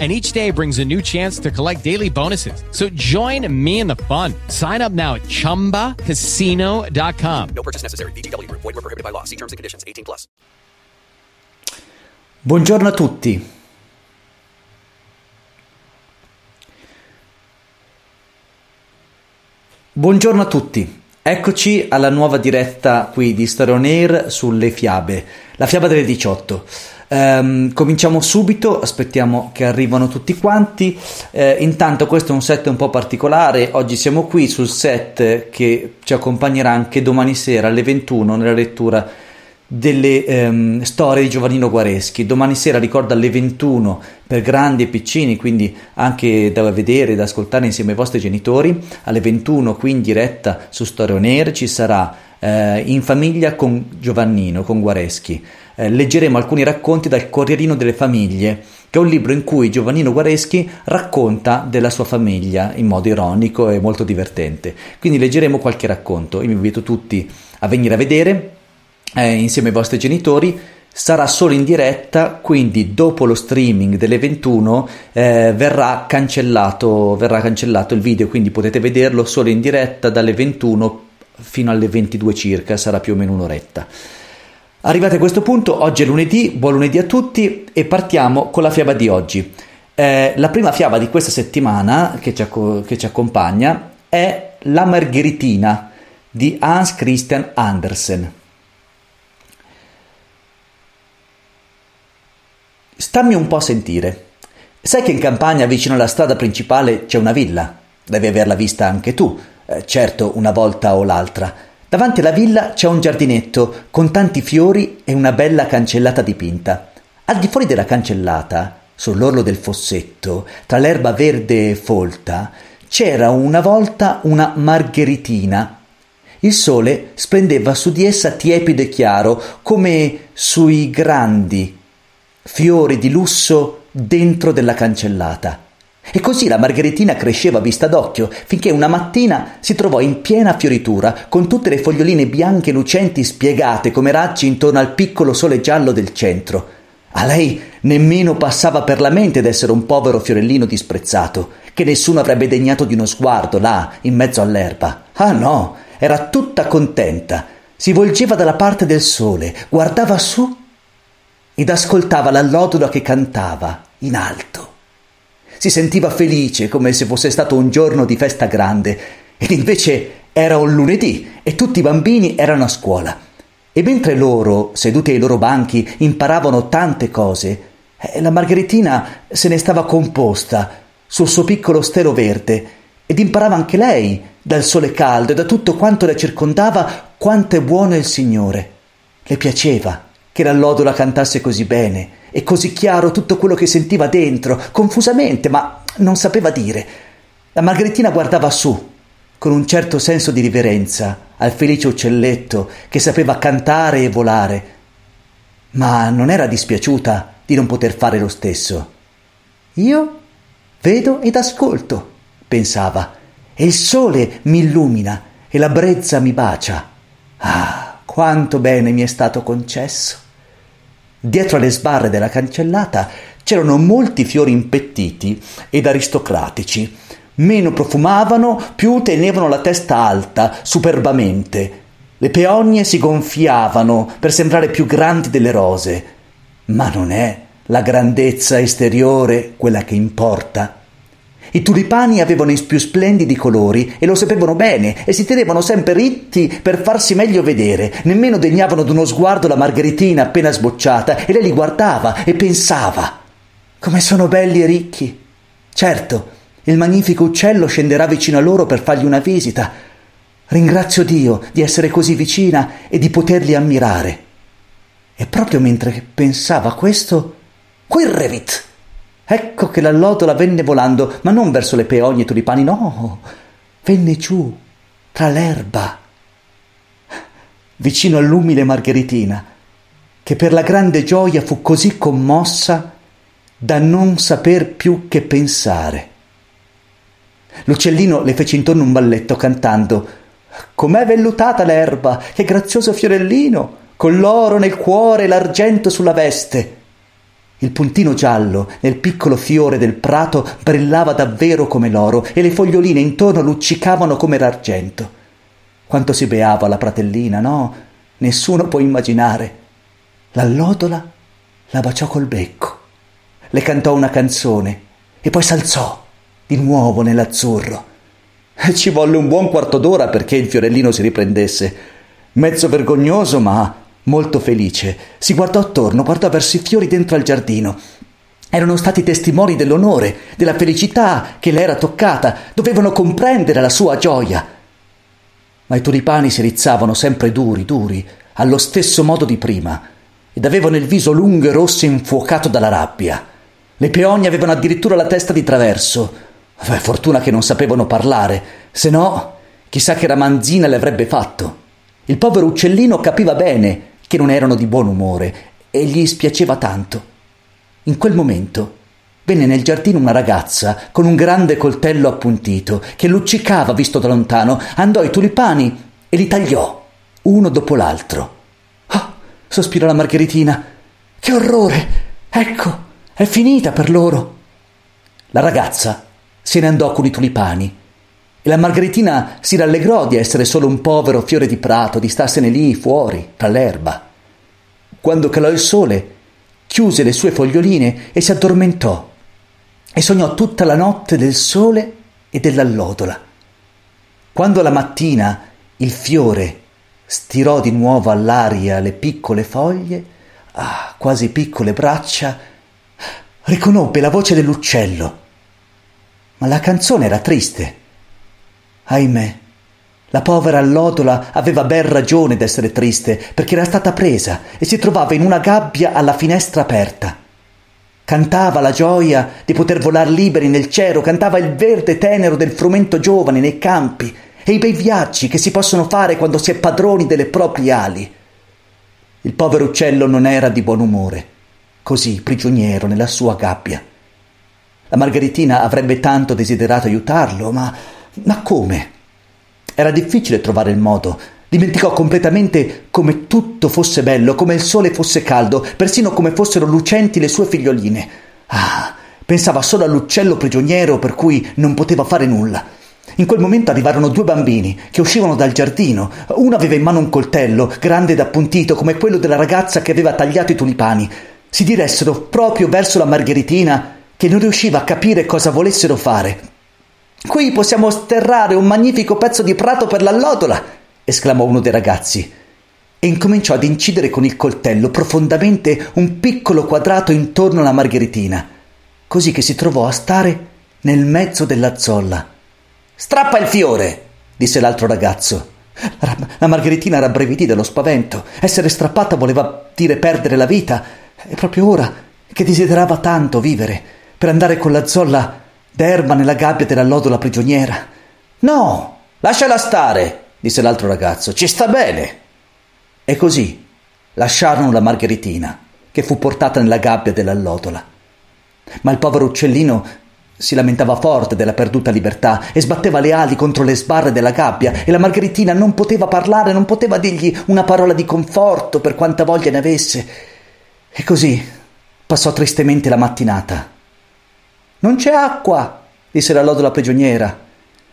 And each day brings a new chance to collect daily bonuses. So join me in the fun. Sign up now at chumbacasino.com. No purchase necessary. BGW. Void were prohibited by law. See terms and conditions. 18 plus. Buongiorno a tutti. Buongiorno a tutti. Eccoci alla nuova diretta qui di Storia On Air sulle fiabe, la fiaba delle 18. Ehm, cominciamo subito, aspettiamo che arrivano tutti quanti. Eh, intanto questo è un set un po' particolare, oggi siamo qui sul set che ci accompagnerà anche domani sera alle 21 nella lettura delle ehm, storie di Giovannino Guareschi. Domani sera ricordo alle 21 per grandi e piccini, quindi anche da vedere da ascoltare insieme ai vostri genitori. Alle 21 qui in diretta su Storia On Air ci sarà eh, In famiglia con Giovannino, con Guareschi. Eh, leggeremo alcuni racconti dal Corrierino delle Famiglie, che è un libro in cui Giovannino Guareschi racconta della sua famiglia in modo ironico e molto divertente. Quindi leggeremo qualche racconto. Io vi invito tutti a venire a vedere eh, insieme ai vostri genitori. Sarà solo in diretta, quindi dopo lo streaming delle 21 eh, verrà, cancellato, verrà cancellato il video, quindi potete vederlo solo in diretta dalle 21 fino alle 22 circa, sarà più o meno un'oretta. Arrivati a questo punto, oggi è lunedì, buon lunedì a tutti e partiamo con la fiaba di oggi. Eh, la prima fiaba di questa settimana che ci, che ci accompagna è La Margheritina di Hans Christian Andersen. Stammi un po' a sentire. Sai che in campagna vicino alla strada principale c'è una villa? Devi averla vista anche tu, eh, certo una volta o l'altra. Davanti alla villa c'è un giardinetto con tanti fiori e una bella cancellata dipinta. Al di fuori della cancellata, sull'orlo del fossetto, tra l'erba verde e folta, c'era una volta una margheritina. Il sole splendeva su di essa tiepido e chiaro, come sui grandi fiori di lusso dentro della cancellata. E così la margheritina cresceva a vista d'occhio, finché una mattina si trovò in piena fioritura, con tutte le foglioline bianche lucenti spiegate come raggi intorno al piccolo sole giallo del centro. A lei nemmeno passava per la mente d'essere un povero fiorellino disprezzato, che nessuno avrebbe degnato di uno sguardo là, in mezzo all'erba. Ah no, era tutta contenta. Si volgeva dalla parte del sole, guardava su ed ascoltava l'allodola che cantava in alto. Si sentiva felice come se fosse stato un giorno di festa grande ed invece era un lunedì e tutti i bambini erano a scuola. E mentre loro, seduti ai loro banchi, imparavano tante cose, eh, la Margheritina se ne stava composta sul suo piccolo stelo verde ed imparava anche lei dal sole caldo e da tutto quanto le circondava quanto è buono il Signore. Le piaceva che l'allodola cantasse così bene e così chiaro tutto quello che sentiva dentro, confusamente, ma non sapeva dire. La Margherittina guardava su, con un certo senso di riverenza, al felice uccelletto che sapeva cantare e volare, ma non era dispiaciuta di non poter fare lo stesso. Io vedo ed ascolto, pensava, e il sole mi illumina e la brezza mi bacia. Ah, quanto bene mi è stato concesso. Dietro alle sbarre della cancellata c'erano molti fiori impettiti ed aristocratici. Meno profumavano, più tenevano la testa alta, superbamente. Le peonie si gonfiavano per sembrare più grandi delle rose. Ma non è la grandezza esteriore quella che importa. I tulipani avevano i più splendidi colori e lo sapevano bene e si tenevano sempre ritti per farsi meglio vedere. Nemmeno degnavano d'uno sguardo la margheritina appena sbocciata e lei li guardava e pensava. Come sono belli e ricchi. Certo, il magnifico uccello scenderà vicino a loro per fargli una visita. Ringrazio Dio di essere così vicina e di poterli ammirare. E proprio mentre pensava questo, quel revit Ecco che l'allodola venne volando, ma non verso le peonie e i tulipani, no, venne giù, tra l'erba, vicino all'umile margheritina, che per la grande gioia fu così commossa da non saper più che pensare. L'uccellino le fece intorno un balletto cantando Com'è vellutata l'erba, che grazioso fiorellino, con l'oro nel cuore e l'argento sulla veste. Il puntino giallo nel piccolo fiore del prato brillava davvero come l'oro e le foglioline intorno luccicavano come l'argento. Quanto si beava la pratellina, no? Nessuno può immaginare. L'allodola la baciò col becco, le cantò una canzone e poi s'alzò di nuovo nell'azzurro. Ci volle un buon quarto d'ora perché il fiorellino si riprendesse. Mezzo vergognoso, ma molto felice, si guardò attorno, guardò verso i fiori dentro al giardino. Erano stati testimoni dell'onore, della felicità che le era toccata, dovevano comprendere la sua gioia. Ma i tulipani si rizzavano sempre duri, duri, allo stesso modo di prima, ed avevano il viso lungo e rosso infuocato dalla rabbia. Le peonie avevano addirittura la testa di traverso, Beh, fortuna che non sapevano parlare, se no chissà che ramanzina le avrebbe fatto. Il povero uccellino capiva bene che non erano di buon umore e gli spiaceva tanto. In quel momento venne nel giardino una ragazza con un grande coltello appuntito che luccicava visto da lontano, andò ai tulipani e li tagliò, uno dopo l'altro. Oh, sospirò la Margheritina. Che orrore! Ecco, è finita per loro. La ragazza se ne andò con i tulipani. E la Margaritina si rallegrò di essere solo un povero fiore di prato, di starsene lì fuori, tra l'erba. Quando calò il sole, chiuse le sue foglioline e si addormentò e sognò tutta la notte del sole e dell'allodola. Quando la mattina il fiore stirò di nuovo all'aria le piccole foglie, ah, quasi piccole braccia, riconobbe la voce dell'uccello ma la canzone era triste. Ahimè, la povera allodola aveva ben ragione d'essere triste perché era stata presa e si trovava in una gabbia alla finestra aperta. Cantava la gioia di poter volar liberi nel cielo, cantava il verde tenero del frumento giovane nei campi e i bei viaggi che si possono fare quando si è padroni delle proprie ali. Il povero uccello non era di buon umore, così prigioniero nella sua gabbia. La Margaritina avrebbe tanto desiderato aiutarlo, ma, ma come? Era difficile trovare il modo. Dimenticò completamente come tutto fosse bello, come il sole fosse caldo, persino come fossero lucenti le sue figlioline. Ah, pensava solo all'uccello prigioniero per cui non poteva fare nulla. In quel momento arrivarono due bambini che uscivano dal giardino. Uno aveva in mano un coltello, grande ed appuntito come quello della ragazza che aveva tagliato i tulipani. Si diressero proprio verso la Margheritina che non riusciva a capire cosa volessero fare. Qui possiamo sterrare un magnifico pezzo di prato per l'allodola, esclamò uno dei ragazzi, e incominciò ad incidere con il coltello profondamente un piccolo quadrato intorno alla margheritina, così che si trovò a stare nel mezzo della zolla. Strappa il fiore, disse l'altro ragazzo. La margheritina rabbrividì dallo spavento. Essere strappata voleva dire perdere la vita, e proprio ora che desiderava tanto vivere per andare con la zolla d'erba nella gabbia della lodola prigioniera. No, lasciala stare, disse l'altro ragazzo, ci sta bene. E così lasciarono la margheritina, che fu portata nella gabbia della lodola. Ma il povero uccellino si lamentava forte della perduta libertà e sbatteva le ali contro le sbarre della gabbia e la Margheritina non poteva parlare, non poteva dirgli una parola di conforto per quanta voglia ne avesse. E così passò tristemente la mattinata. Non c'è acqua, disse la lodola prigioniera.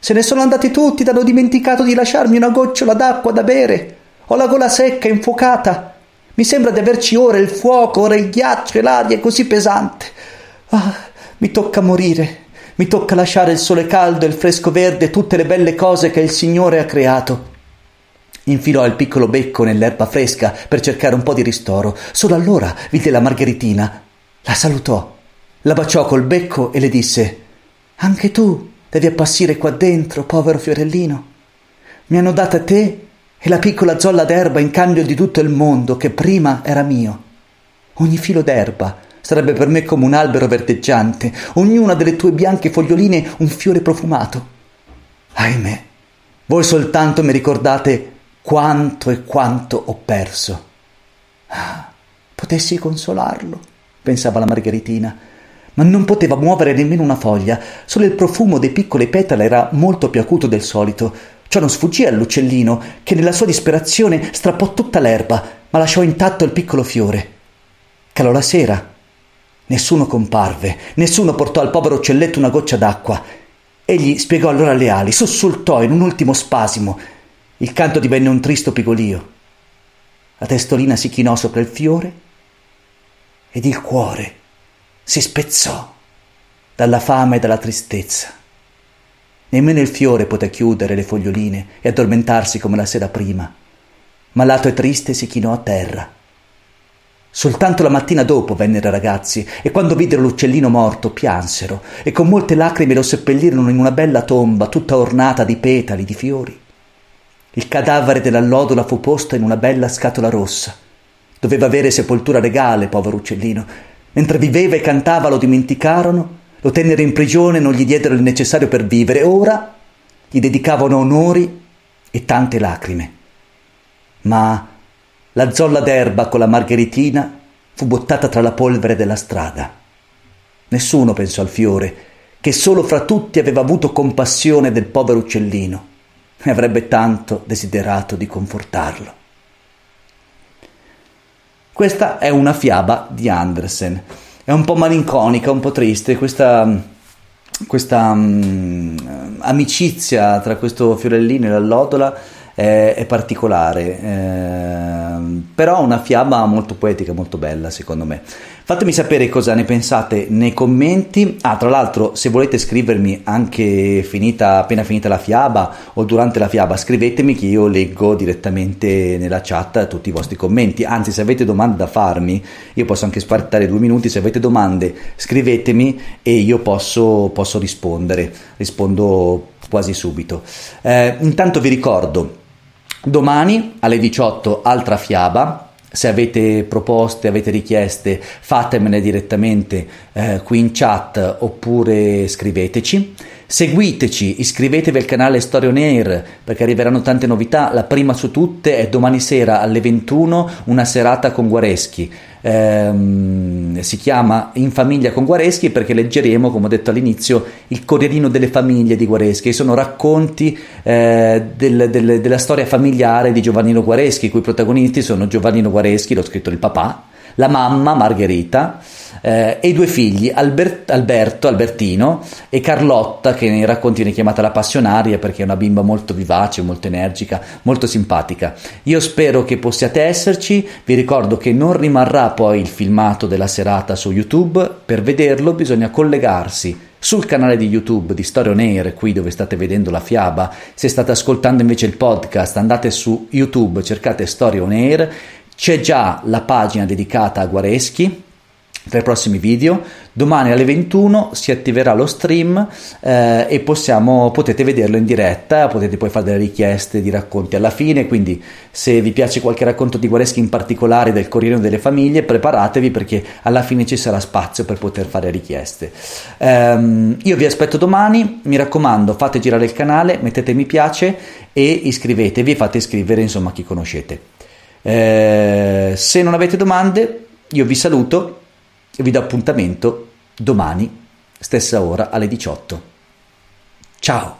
Se ne sono andati tutti ed hanno dimenticato di lasciarmi una gocciola d'acqua da bere. Ho la gola secca, infuocata. Mi sembra di averci ora il fuoco, ora il ghiaccio e l'aria è così pesante. Ah, mi tocca morire. Mi tocca lasciare il sole caldo, il fresco verde e tutte le belle cose che il Signore ha creato. Infilò il piccolo becco nell'erba fresca per cercare un po' di ristoro. Solo allora vide la Margheritina. La salutò la baciò col becco e le disse Anche tu devi appassire qua dentro, povero fiorellino. Mi hanno data te e la piccola zolla d'erba in cambio di tutto il mondo che prima era mio. Ogni filo d'erba sarebbe per me come un albero verdeggiante, ognuna delle tue bianche foglioline un fiore profumato. Ahimè, voi soltanto mi ricordate quanto e quanto ho perso. Ah, potessi consolarlo, pensava la Margheritina, ma non poteva muovere nemmeno una foglia, solo il profumo dei piccoli petali era molto più acuto del solito. Ciò non sfuggì all'uccellino, che nella sua disperazione strappò tutta l'erba, ma lasciò intatto il piccolo fiore. Calò la sera. Nessuno comparve, nessuno portò al povero uccelletto una goccia d'acqua. Egli spiegò allora le ali, sussultò in un ultimo spasimo. Il canto divenne un tristo pigolio. La testolina si chinò sopra il fiore ed il cuore si spezzò dalla fame e dalla tristezza. Nemmeno il fiore poté chiudere le foglioline e addormentarsi come la sera prima. Malato e triste si chinò a terra. Soltanto la mattina dopo vennero i ragazzi e quando videro l'uccellino morto piansero e con molte lacrime lo seppellirono in una bella tomba tutta ornata di petali, di fiori. Il cadavere dell'allodola fu posto in una bella scatola rossa. Doveva avere sepoltura regale, povero uccellino. Mentre viveva e cantava lo dimenticarono, lo tennero in prigione e non gli diedero il necessario per vivere. Ora gli dedicavano onori e tante lacrime. Ma la zolla d'erba con la margheritina fu buttata tra la polvere della strada. Nessuno pensò al fiore, che solo fra tutti aveva avuto compassione del povero uccellino e avrebbe tanto desiderato di confortarlo. Questa è una fiaba di Andersen. È un po' malinconica, un po' triste, questa, questa um, amicizia tra questo fiorellino e l'allodola è, è particolare, eh, però una fiaba molto poetica, molto bella secondo me. Fatemi sapere cosa ne pensate nei commenti. Ah, tra l'altro, se volete scrivermi anche finita, appena finita la fiaba o durante la fiaba, scrivetemi che io leggo direttamente nella chat tutti i vostri commenti. Anzi, se avete domande da farmi, io posso anche spartare due minuti. Se avete domande, scrivetemi e io posso, posso rispondere. Rispondo quasi subito. Eh, intanto vi ricordo, domani alle 18 altra fiaba se avete proposte, avete richieste, fatemele direttamente eh, qui in chat oppure scriveteci. Seguiteci, iscrivetevi al canale Storia On Air perché arriveranno tante novità. La prima su tutte è domani sera alle 21 una serata con Guareschi. Ehm, si chiama In famiglia con Guareschi perché leggeremo, come ho detto all'inizio, il Corrierino delle famiglie di Guareschi. Sono racconti eh, del, del, della storia familiare di Giovannino Guareschi, i cui protagonisti sono Giovannino Guareschi, l'ho scritto il papà, la mamma Margherita eh, e i due figli Albert, Alberto, Albertino e Carlotta che nei racconti viene chiamata la passionaria perché è una bimba molto vivace, molto energica, molto simpatica. Io spero che possiate esserci, vi ricordo che non rimarrà poi il filmato della serata su YouTube, per vederlo bisogna collegarsi sul canale di YouTube di Storia On Air, qui dove state vedendo la fiaba, se state ascoltando invece il podcast andate su YouTube, cercate Storia On Air, c'è già la pagina dedicata a Guareschi, per i prossimi video. Domani alle 21 si attiverà lo stream eh, e possiamo, potete vederlo in diretta, potete poi fare delle richieste di racconti alla fine, quindi se vi piace qualche racconto di Guareschi in particolare del Corriere delle Famiglie, preparatevi perché alla fine ci sarà spazio per poter fare richieste. Um, io vi aspetto domani, mi raccomando fate girare il canale, mettete mi piace e iscrivetevi, fate iscrivere insomma chi conoscete. Eh, se non avete domande, io vi saluto e vi do appuntamento domani, stessa ora alle 18. Ciao!